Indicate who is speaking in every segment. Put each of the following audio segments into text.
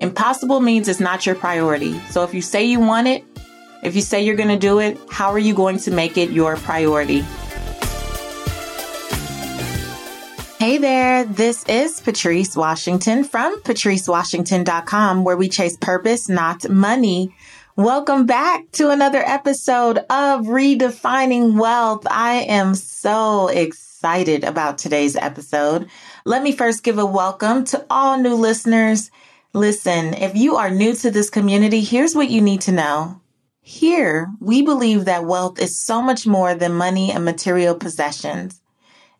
Speaker 1: Impossible means it's not your priority. So if you say you want it, if you say you're going to do it, how are you going to make it your priority? Hey there, this is Patrice Washington from patricewashington.com where we chase purpose, not money. Welcome back to another episode of Redefining Wealth. I am so excited about today's episode. Let me first give a welcome to all new listeners. Listen, if you are new to this community, here's what you need to know. Here, we believe that wealth is so much more than money and material possessions.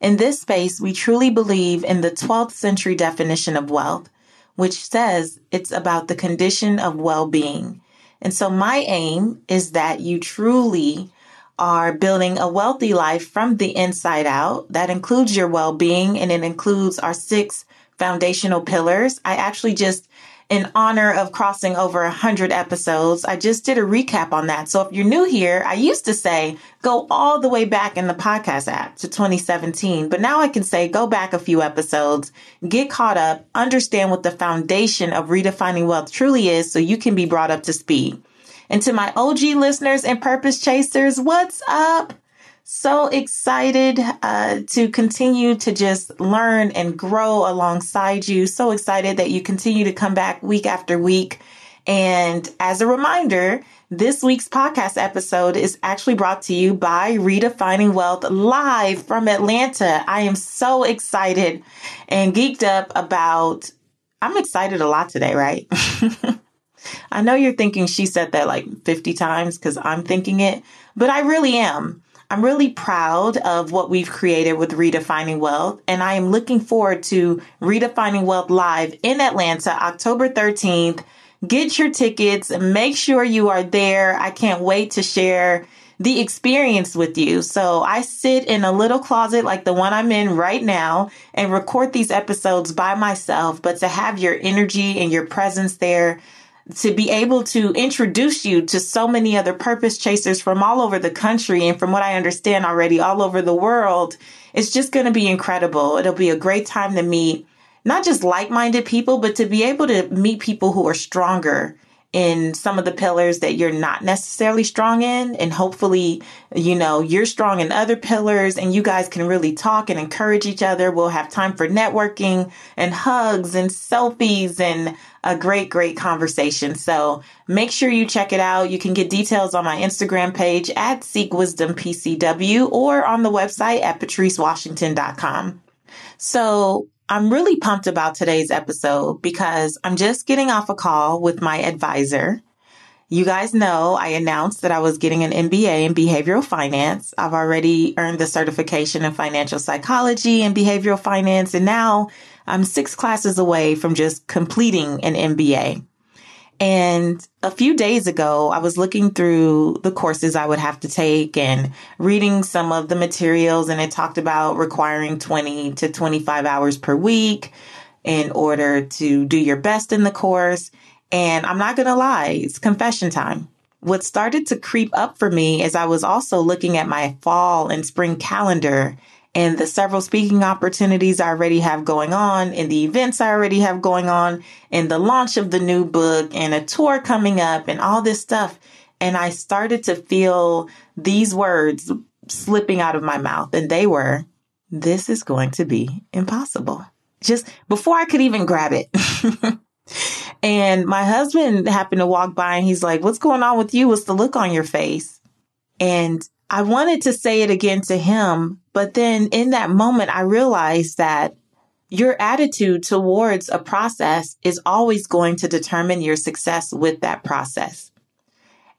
Speaker 1: In this space, we truly believe in the 12th century definition of wealth, which says it's about the condition of well-being. And so my aim is that you truly are building a wealthy life from the inside out. That includes your well-being and it includes our six foundational pillars. I actually just in honor of crossing over 100 episodes. I just did a recap on that. So if you're new here, I used to say go all the way back in the podcast app to 2017, but now I can say go back a few episodes, get caught up, understand what the foundation of redefining wealth truly is so you can be brought up to speed. And to my OG listeners and purpose chasers, what's up? so excited uh, to continue to just learn and grow alongside you. So excited that you continue to come back week after week. And as a reminder, this week's podcast episode is actually brought to you by Redefining Wealth live from Atlanta. I am so excited and geeked up about, I'm excited a lot today, right? I know you're thinking she said that like 50 times because I'm thinking it, but I really am. I'm really proud of what we've created with Redefining Wealth, and I am looking forward to Redefining Wealth Live in Atlanta, October 13th. Get your tickets, make sure you are there. I can't wait to share the experience with you. So I sit in a little closet like the one I'm in right now and record these episodes by myself, but to have your energy and your presence there to be able to introduce you to so many other purpose chasers from all over the country and from what I understand already all over the world. It's just going to be incredible. It'll be a great time to meet not just like-minded people, but to be able to meet people who are stronger in some of the pillars that you're not necessarily strong in. And hopefully, you know, you're strong in other pillars and you guys can really talk and encourage each other. We'll have time for networking and hugs and selfies and a great, great conversation. So make sure you check it out. You can get details on my Instagram page at Seek Wisdom PCW or on the website at patricewashington.com. So I'm really pumped about today's episode because I'm just getting off a call with my advisor. You guys know I announced that I was getting an MBA in behavioral finance. I've already earned the certification in financial psychology and behavioral finance, and now I'm six classes away from just completing an MBA. And a few days ago, I was looking through the courses I would have to take and reading some of the materials, and it talked about requiring 20 to 25 hours per week in order to do your best in the course. And I'm not going to lie, it's confession time. What started to creep up for me as I was also looking at my fall and spring calendar and the several speaking opportunities I already have going on and the events I already have going on and the launch of the new book and a tour coming up and all this stuff. And I started to feel these words slipping out of my mouth and they were, this is going to be impossible. Just before I could even grab it. and my husband happened to walk by and he's like, what's going on with you? What's the look on your face? And I wanted to say it again to him, but then in that moment, I realized that your attitude towards a process is always going to determine your success with that process.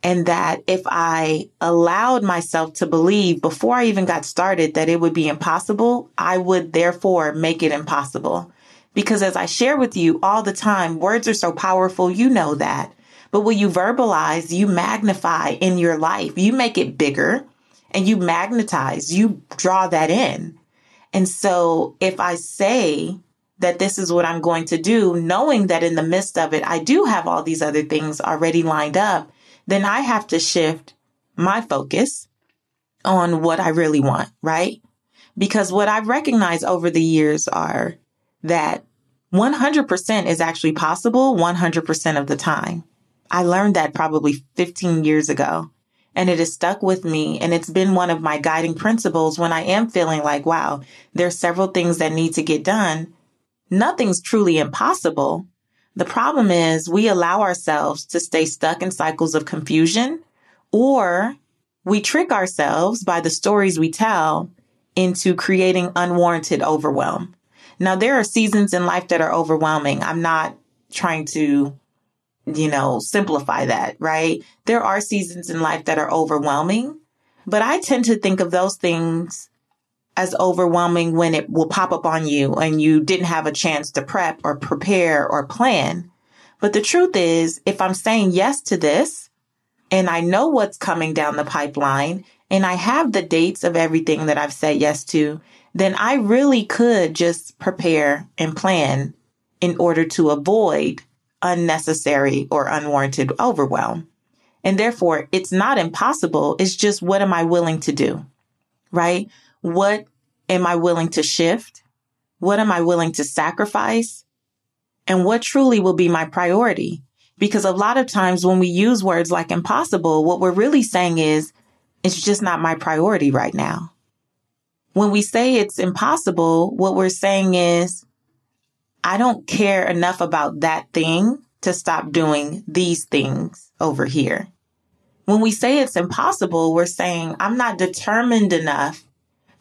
Speaker 1: And that if I allowed myself to believe before I even got started that it would be impossible, I would therefore make it impossible. Because as I share with you all the time, words are so powerful. You know that. But when you verbalize, you magnify in your life, you make it bigger and you magnetize, you draw that in. And so if I say that this is what I'm going to do, knowing that in the midst of it, I do have all these other things already lined up, then I have to shift my focus on what I really want, right? Because what I've recognized over the years are that 100% is actually possible 100% of the time. I learned that probably 15 years ago and it has stuck with me. And it's been one of my guiding principles when I am feeling like, wow, there's several things that need to get done. Nothing's truly impossible. The problem is we allow ourselves to stay stuck in cycles of confusion or we trick ourselves by the stories we tell into creating unwarranted overwhelm. Now, there are seasons in life that are overwhelming. I'm not trying to you know, simplify that, right? There are seasons in life that are overwhelming, but I tend to think of those things as overwhelming when it will pop up on you and you didn't have a chance to prep or prepare or plan. But the truth is, if I'm saying yes to this and I know what's coming down the pipeline and I have the dates of everything that I've said yes to, then I really could just prepare and plan in order to avoid unnecessary or unwarranted overwhelm. And therefore, it's not impossible. It's just what am I willing to do? Right? What am I willing to shift? What am I willing to sacrifice? And what truly will be my priority? Because a lot of times when we use words like impossible, what we're really saying is, it's just not my priority right now. When we say it's impossible, what we're saying is, I don't care enough about that thing to stop doing these things over here. When we say it's impossible, we're saying I'm not determined enough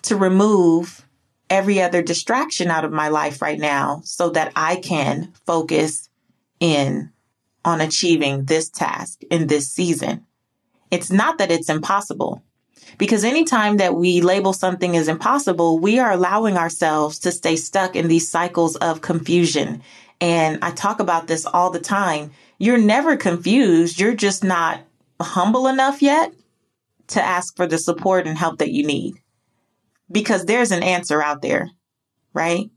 Speaker 1: to remove every other distraction out of my life right now so that I can focus in on achieving this task in this season. It's not that it's impossible. Because anytime that we label something as impossible, we are allowing ourselves to stay stuck in these cycles of confusion. And I talk about this all the time. You're never confused. You're just not humble enough yet to ask for the support and help that you need. Because there's an answer out there, right?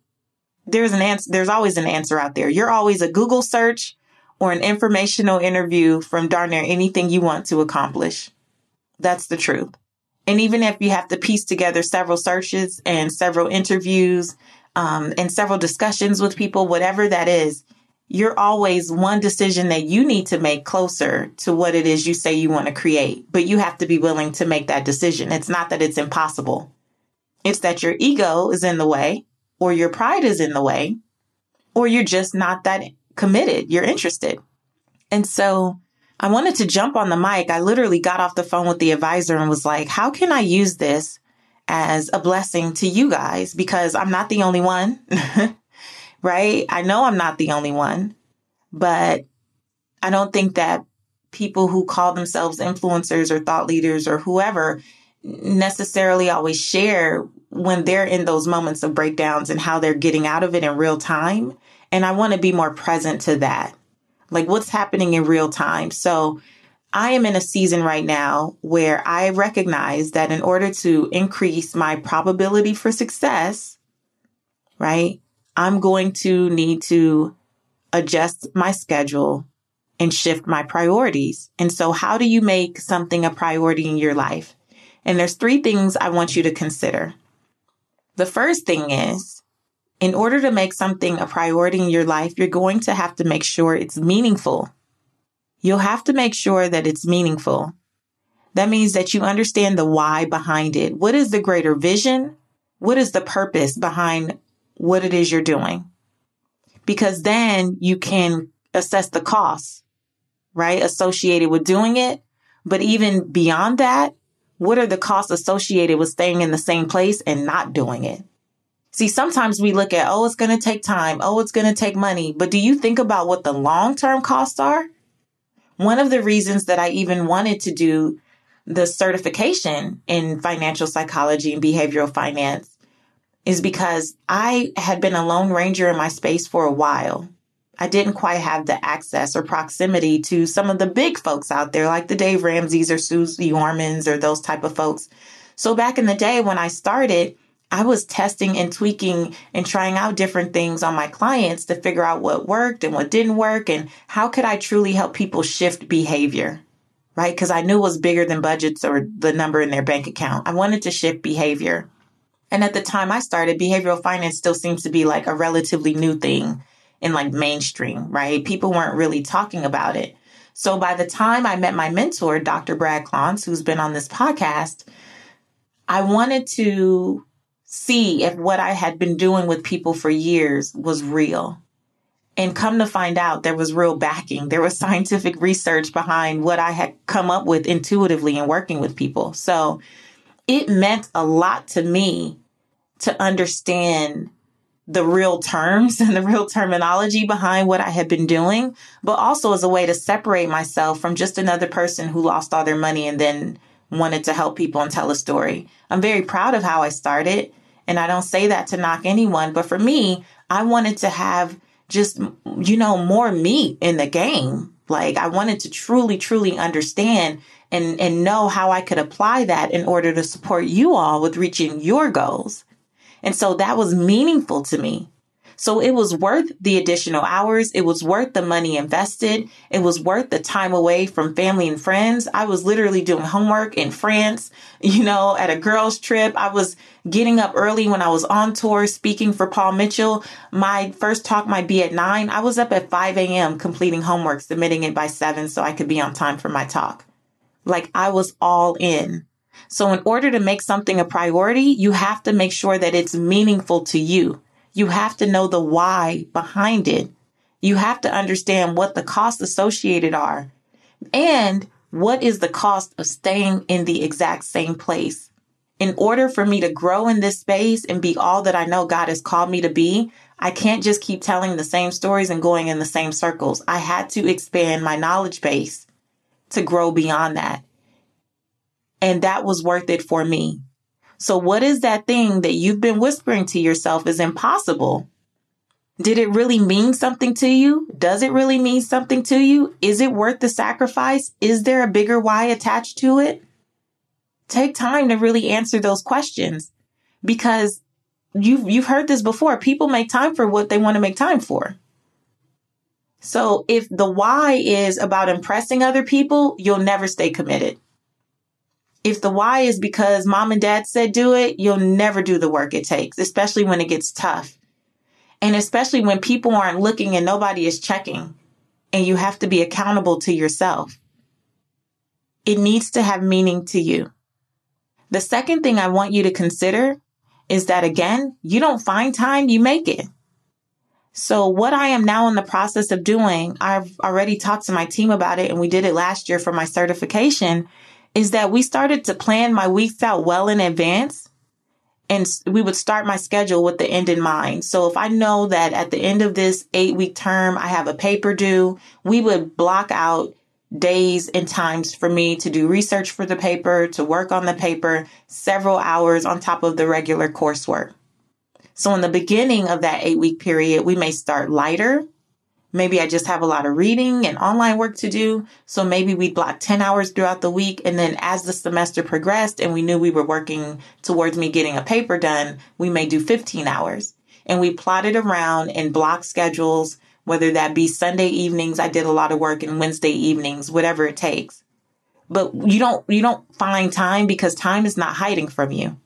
Speaker 1: There's an answer. There's always an answer out there. You're always a Google search or an informational interview from darn near anything you want to accomplish. That's the truth. And even if you have to piece together several searches and several interviews um, and several discussions with people, whatever that is, you're always one decision that you need to make closer to what it is you say you want to create. But you have to be willing to make that decision. It's not that it's impossible. It's that your ego is in the way or your pride is in the way or you're just not that committed. You're interested. And so I wanted to jump on the mic. I literally got off the phone with the advisor and was like, how can I use this as a blessing to you guys? Because I'm not the only one, right? I know I'm not the only one, but I don't think that people who call themselves influencers or thought leaders or whoever necessarily always share when they're in those moments of breakdowns and how they're getting out of it in real time. And I want to be more present to that like what's happening in real time. So I am in a season right now where I recognize that in order to increase my probability for success, right, I'm going to need to adjust my schedule and shift my priorities. And so how do you make something a priority in your life? And there's three things I want you to consider. The first thing is in order to make something a priority in your life, you're going to have to make sure it's meaningful. You'll have to make sure that it's meaningful. That means that you understand the why behind it. What is the greater vision? What is the purpose behind what it is you're doing? Because then you can assess the costs, right? Associated with doing it. But even beyond that, what are the costs associated with staying in the same place and not doing it? See, sometimes we look at, oh, it's going to take time. Oh, it's going to take money. But do you think about what the long term costs are? One of the reasons that I even wanted to do the certification in financial psychology and behavioral finance is because I had been a lone ranger in my space for a while. I didn't quite have the access or proximity to some of the big folks out there, like the Dave Ramsey's or Suze Ormans or those type of folks. So back in the day when I started, I was testing and tweaking and trying out different things on my clients to figure out what worked and what didn't work and how could I truly help people shift behavior, right? Because I knew it was bigger than budgets or the number in their bank account. I wanted to shift behavior. And at the time I started, behavioral finance still seems to be like a relatively new thing. in like mainstream, right? People weren't really talking about it. So by the time I met my mentor, Dr. Brad Klontz, who's been on this podcast, I wanted to see if what I had been doing with people for years was real. And come to find out, there was real backing. There was scientific research behind what I had come up with intuitively in working with people. So it meant a lot to me to understand the real terms and the real terminology behind what I had been doing, but also as a way to separate myself from just another person who lost all their money and then wanted to help people and tell a story. I'm very proud of how I started. And I don't say that to knock anyone, but for me, I wanted to have just, you know, more meat in the game. Like I wanted to truly, truly understand and, and know how I could apply that in order to support you all with reaching your goals. And so that was meaningful to me. So it was worth the additional hours. It was worth the money invested. It was worth the time away from family and friends. I was literally doing homework in France, you know, at a girls trip. I was getting up early when I was on tour speaking for Paul Mitchell. My first talk might be at nine. I was up at 5 a.m. completing homework, submitting it by seven so I could be on time for my talk. Like I was all in. So in order to make something a priority, you have to make sure that it's meaningful to you. You have to know the why behind it. You have to understand what the costs associated are and what is the cost of staying in the exact same place. In order for me to grow in this space and be all that I know God has called me to be, I can't just keep telling the same stories and going in the same circles. I had to expand my knowledge base to grow beyond that. And that was worth it for me. So what is that thing that you've been whispering to yourself is impossible? Did it really mean something to you? Does it really mean something to you? Is it worth the sacrifice? Is there a bigger why attached to it? Take time to really answer those questions because you've, you've heard this before. People make time for what they want to make time for. So if the why is about impressing other people, you'll never stay committed. If the why is because mom and dad said do it, you'll never do the work it takes, especially when it gets tough. And especially when people aren't looking and nobody is checking and you have to be accountable to yourself. It needs to have meaning to you. The second thing I want you to consider is that again, you don't find time, you make it. So what I am now in the process of doing, I've already talked to my team about it and we did it last year for my certification is that we started to plan my weeks out well in advance and we would start my schedule with the end in mind. So if I know that at the end of this eight week term, I have a paper due, we would block out days and times for me to do research for the paper, to work on the paper, several hours on top of the regular coursework. So in the beginning of that eight week period, we may start lighter Maybe I just have a lot of reading and online work to do. So maybe we block 10 hours throughout the week. And then as the semester progressed and we knew we were working towards me getting a paper done, we may do 15 hours. And we plotted around in block schedules, whether that be Sunday evenings, I did a lot of work and Wednesday evenings, whatever it takes. But you don't, you don't find time because time is not hiding from you.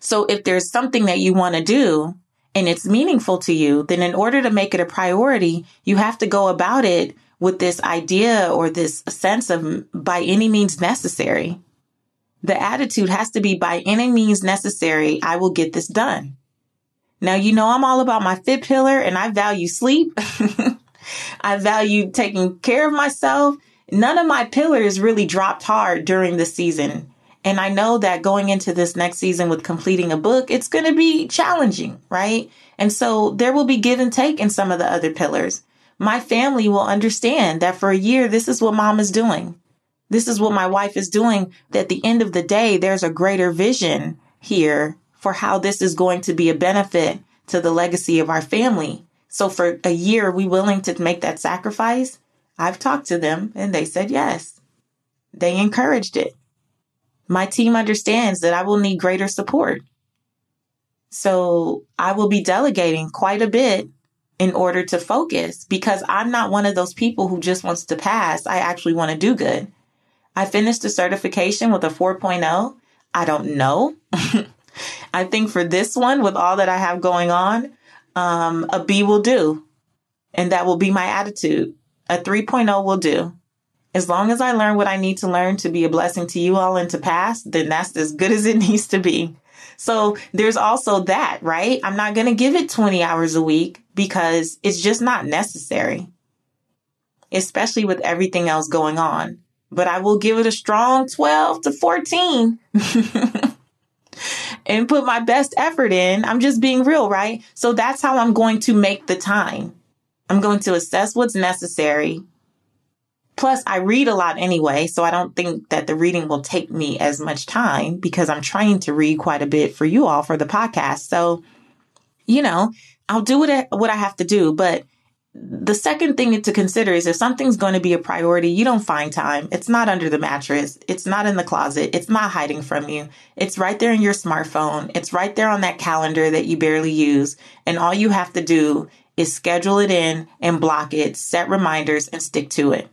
Speaker 1: So if there's something that you want to do, and it's meaningful to you, then in order to make it a priority, you have to go about it with this idea or this sense of by any means necessary. The attitude has to be by any means necessary, I will get this done. Now, you know, I'm all about my fit pillar and I value sleep. I value taking care of myself. None of my pillars really dropped hard during the season. And I know that going into this next season with completing a book, it's going to be challenging, right? And so there will be give and take in some of the other pillars. My family will understand that for a year, this is what mom is doing. This is what my wife is doing. That at the end of the day, there's a greater vision here for how this is going to be a benefit to the legacy of our family. So for a year, are we willing to make that sacrifice? I've talked to them and they said yes. They encouraged it my team understands that I will need greater support. So I will be delegating quite a bit in order to focus because I'm not one of those people who just wants to pass. I actually want to do good. I finished the certification with a 4.0. I don't know. I think for this one, with all that I have going on, um, a B will do. And that will be my attitude. A 3.0 will do. As long as I learn what I need to learn to be a blessing to you all and to pass, then that's as good as it needs to be. So there's also that, right? I'm not going to give it 20 hours a week because it's just not necessary, especially with everything else going on. But I will give it a strong 12 to 14 and put my best effort in. I'm just being real, right? So that's how I'm going to make the time. I'm going to assess what's necessary. Plus, I read a lot anyway, so I don't think that the reading will take me as much time because I'm trying to read quite a bit for you all for the podcast. So, you know, I'll do what I, what I have to do. But the second thing to consider is if something's going to be a priority, you don't find time. It's not under the mattress. It's not in the closet. It's not hiding from you. It's right there in your smartphone. It's right there on that calendar that you barely use. And all you have to do is schedule it in and block it, set reminders and stick to it.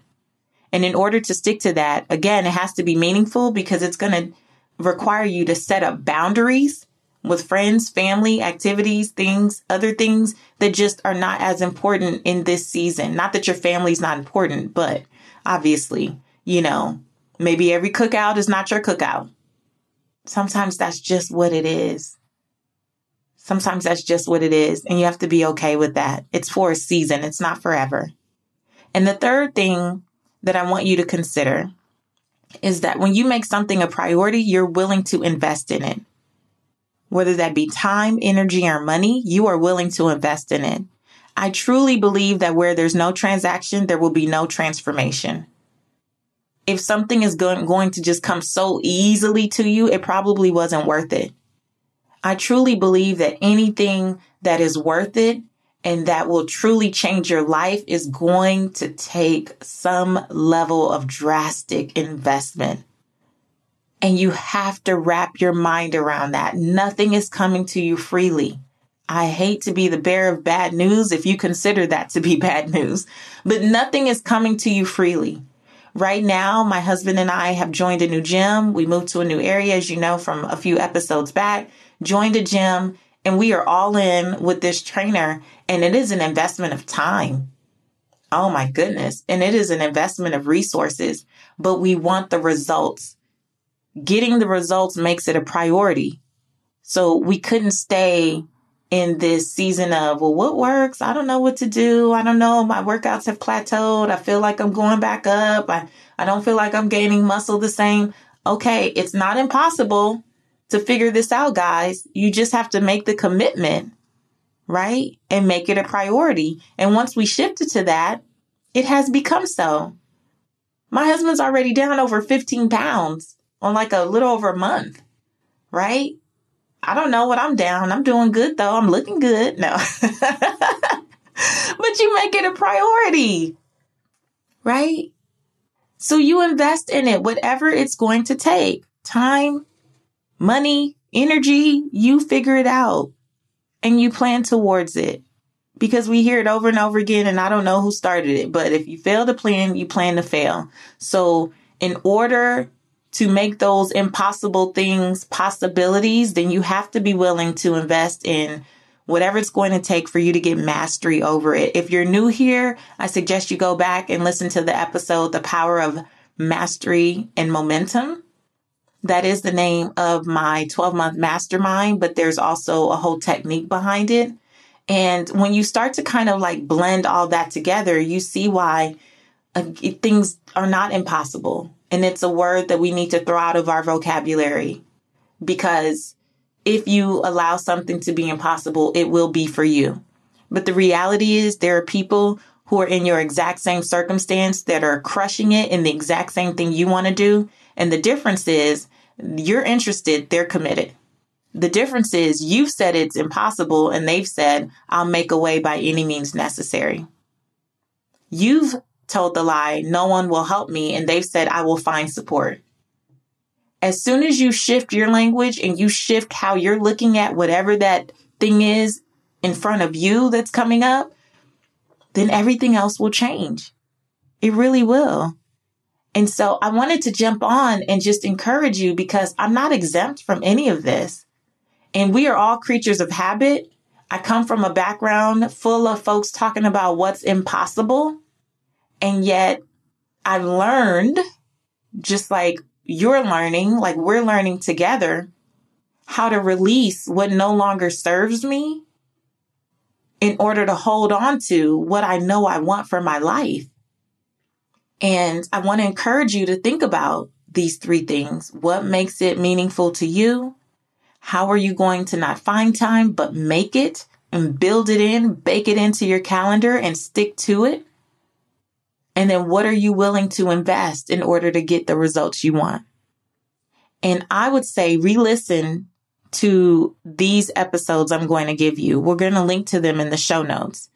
Speaker 1: And in order to stick to that, again, it has to be meaningful because it's going to require you to set up boundaries with friends, family, activities, things, other things that just are not as important in this season. Not that your family's not important, but obviously, you know, maybe every cookout is not your cookout. Sometimes that's just what it is. Sometimes that's just what it is. And you have to be okay with that. It's for a season. It's not forever. And the third thing that I want you to consider is that when you make something a priority, you're willing to invest in it whether that be time, energy, or money, you are willing to invest in it. I truly believe that where there's no transaction, there will be no transformation. If something is going, to just come so easily to you, it probably wasn't worth it. I truly believe that anything that is worth it and that will truly change your life is going to take some level of drastic investment. And you have to wrap your mind around that. Nothing is coming to you freely. I hate to be the bearer of bad news if you consider that to be bad news, but nothing is coming to you freely. Right now, my husband and I have joined a new gym. We moved to a new area, as you know, from a few episodes back, joined a gym, and we are all in with this trainer, and it is an investment of time. Oh my goodness. And it is an investment of resources, but we want the results getting the results makes it a priority. So we couldn't stay in this season of, well, what works? I don't know what to do. I don't know. My workouts have plateaued. I feel like I'm going back up. I, I don't feel like I'm gaining muscle the same. Okay. It's not impossible to figure this out, guys. You just have to make the commitment, right? And make it a priority. And once we shifted to that, it has become so. My husband's already down over 15 pounds on like a little over a month, right? I don't know what I'm down. I'm doing good though. I'm looking good. No. but you make it a priority, right? So you invest in it, whatever it's going to take time, money, energy, you figure it out and you plan towards it because we hear it over and over again and I don't know who started it, but if you fail to plan, you plan to fail. So in order to make those impossible things possibilities, then you have to be willing to invest in whatever it's going to take for you to get mastery over it. If you're new here, I suggest you go back and listen to the episode, The Power of Mastery and Momentum. That is the name of my 12 month mastermind, but there's also a whole technique behind it. And when you start to kind of like blend all that together, you see why uh, things are not impossible and it's a word that we need to throw out of our vocabulary because if you allow something to be impossible, it will be for you. But the reality is there are people who are in your exact same circumstance that are crushing it in the exact same thing you want to do. And the difference is you're interested, they're committed. The difference is you've said it's impossible and they've said, I'll make a way by any means necessary. You've told the lie, no one will help me, and they've said, I will find support. As soon as you shift your language and you shift how you're looking at whatever that thing is in front of you that's coming up, then everything else will change. It really will. And so I wanted to jump on and just encourage you because I'm not exempt from any of this. And we are all creatures of habit. I come from a background full of folks talking about what's impossible. And yet I've learned, just like you're learning, like we're learning together, how to release what no longer serves me in order to hold on to what I know I want for my life. And I want to encourage you to think about these three things. What makes it meaningful to you? How are you going to not find time, but make it and build it in, bake it into your calendar and stick to it? And then what are you willing to invest in order to get the results you want? And I would say re-listen to these episodes I'm going to give you. We're going to link to them in the show notes.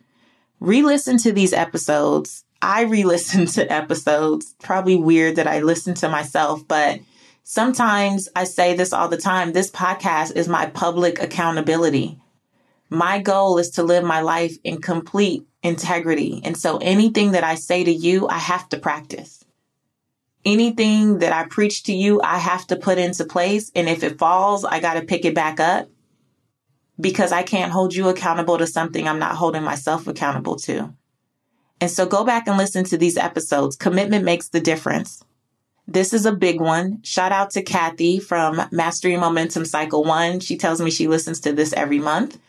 Speaker 1: Re-listen to these episodes. I re-listen to episodes. Probably weird that I listen to myself, but sometimes I say this all the time. This podcast is my public accountability. My goal is to live my life in complete integrity. And so anything that I say to you, I have to practice. Anything that I preach to you, I have to put into place. And if it falls, I got to pick it back up because I can't hold you accountable to something I'm not holding myself accountable to. And so go back and listen to these episodes. Commitment makes the difference. This is a big one. Shout out to Kathy from Mastery Momentum Cycle One. She tells me she listens to this every month.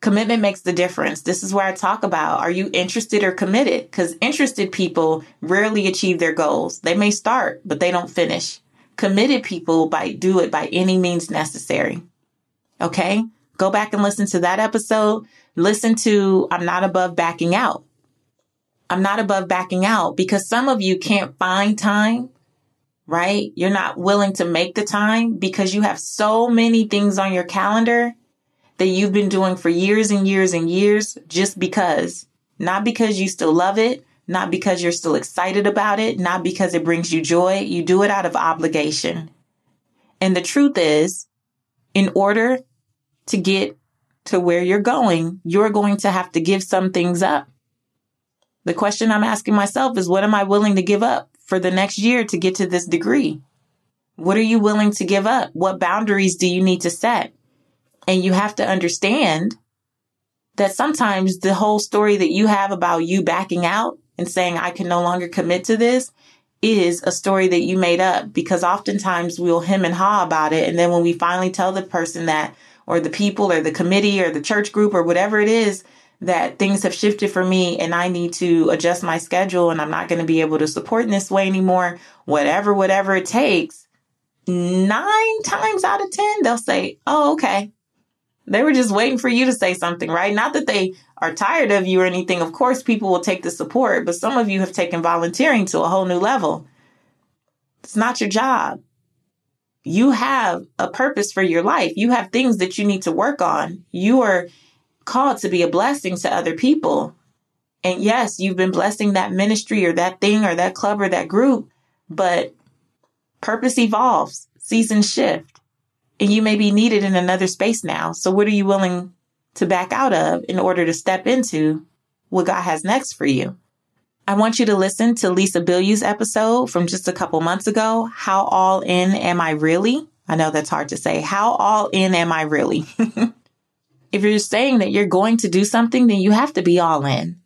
Speaker 1: Commitment makes the difference. This is where I talk about are you interested or committed? Because interested people rarely achieve their goals. They may start, but they don't finish. Committed people by do it by any means necessary. Okay? Go back and listen to that episode. Listen to I'm not above backing out. I'm not above backing out because some of you can't find time, right? You're not willing to make the time because you have so many things on your calendar that you've been doing for years and years and years just because. Not because you still love it, not because you're still excited about it, not because it brings you joy. You do it out of obligation. And the truth is, in order to get to where you're going, you're going to have to give some things up. The question I'm asking myself is what am I willing to give up for the next year to get to this degree? What are you willing to give up? What boundaries do you need to set? And you have to understand that sometimes the whole story that you have about you backing out and saying, I can no longer commit to this is a story that you made up because oftentimes we'll hem and haw about it. And then when we finally tell the person that, or the people or the committee or the church group or whatever it is, that things have shifted for me and I need to adjust my schedule and I'm not going to be able to support in this way anymore, whatever, whatever it takes, nine times out of 10, they'll say, Oh, okay. They were just waiting for you to say something, right? Not that they are tired of you or anything. Of course, people will take the support, but some of you have taken volunteering to a whole new level. It's not your job. You have a purpose for your life. You have things that you need to work on. You are called to be a blessing to other people. And yes, you've been blessing that ministry or that thing or that club or that group, but purpose evolves, seasons shift, and you may be needed in another space now. So what are you willing to back out of in order to step into what God has next for you? I want you to listen to Lisa Bilyeu's episode from just a couple months ago. How all in am I really? I know that's hard to say. How all in am I really? If you're saying that you're going to do something, then you have to be all in.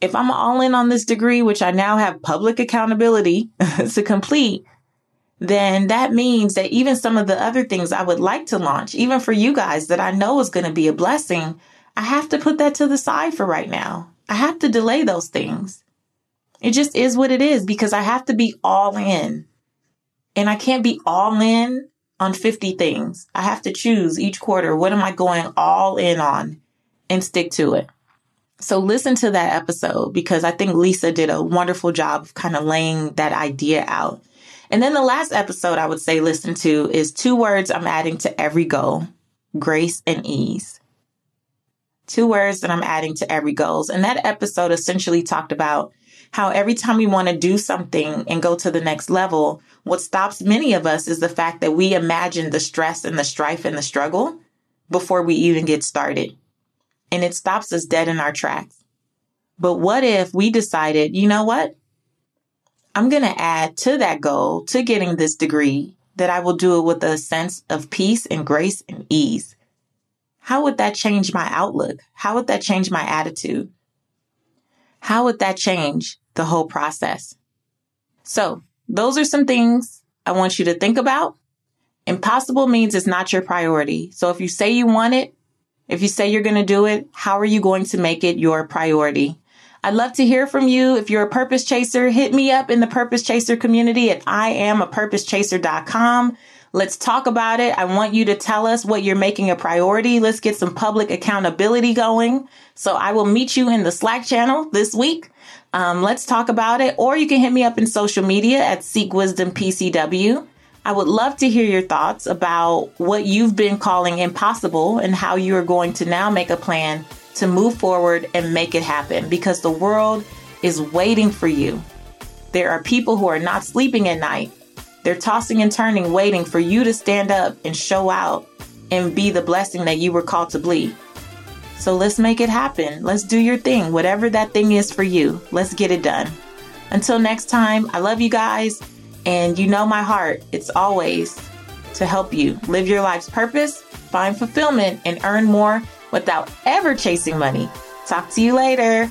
Speaker 1: If I'm all in on this degree, which I now have public accountability to complete, then that means that even some of the other things I would like to launch, even for you guys that I know is going to be a blessing, I have to put that to the side for right now. I have to delay those things. It just is what it is because I have to be all in. And I can't be all in on 50 things. I have to choose each quarter. What am I going all in on and stick to it? So listen to that episode because I think Lisa did a wonderful job of kind of laying that idea out. And then the last episode I would say listen to is two words I'm adding to every goal grace and ease. Two words that I'm adding to every goals. And that episode essentially talked about how every time we want to do something and go to the next level, what stops many of us is the fact that we imagine the stress and the strife and the struggle before we even get started. And it stops us dead in our tracks. But what if we decided, you know what? I'm going to add to that goal, to getting this degree, that I will do it with a sense of peace and grace and ease. how would that change my outlook? How would that change my attitude? How would that change the whole process? So those are some things I want you to think about. Impossible means it's not your priority. So if you say you want it, if you say you're going to do it, how are you going to make it your priority? I'd love to hear from you. If you're a purpose chaser, hit me up in the purpose chaser community at iamapurposechaser.com. Let's talk about it. I want you to tell us what you're making a priority. Let's get some public accountability going. So I will meet you in the Slack channel this week. Um, let's talk about it. Or you can hit me up in social media at Seek Wisdom PCW. I would love to hear your thoughts about what you've been calling impossible and how you are going to now make a plan to move forward and make it happen because the world is waiting for you. There are people who are not sleeping at night they're tossing and turning, waiting for you to stand up and show out and be the blessing that you were called to be. So let's make it happen. Let's do your thing, whatever that thing is for you. Let's get it done. Until next time, I love you guys, and you know my heart. It's always to help you live your life's purpose, find fulfillment, and earn more without ever chasing money. Talk to you later.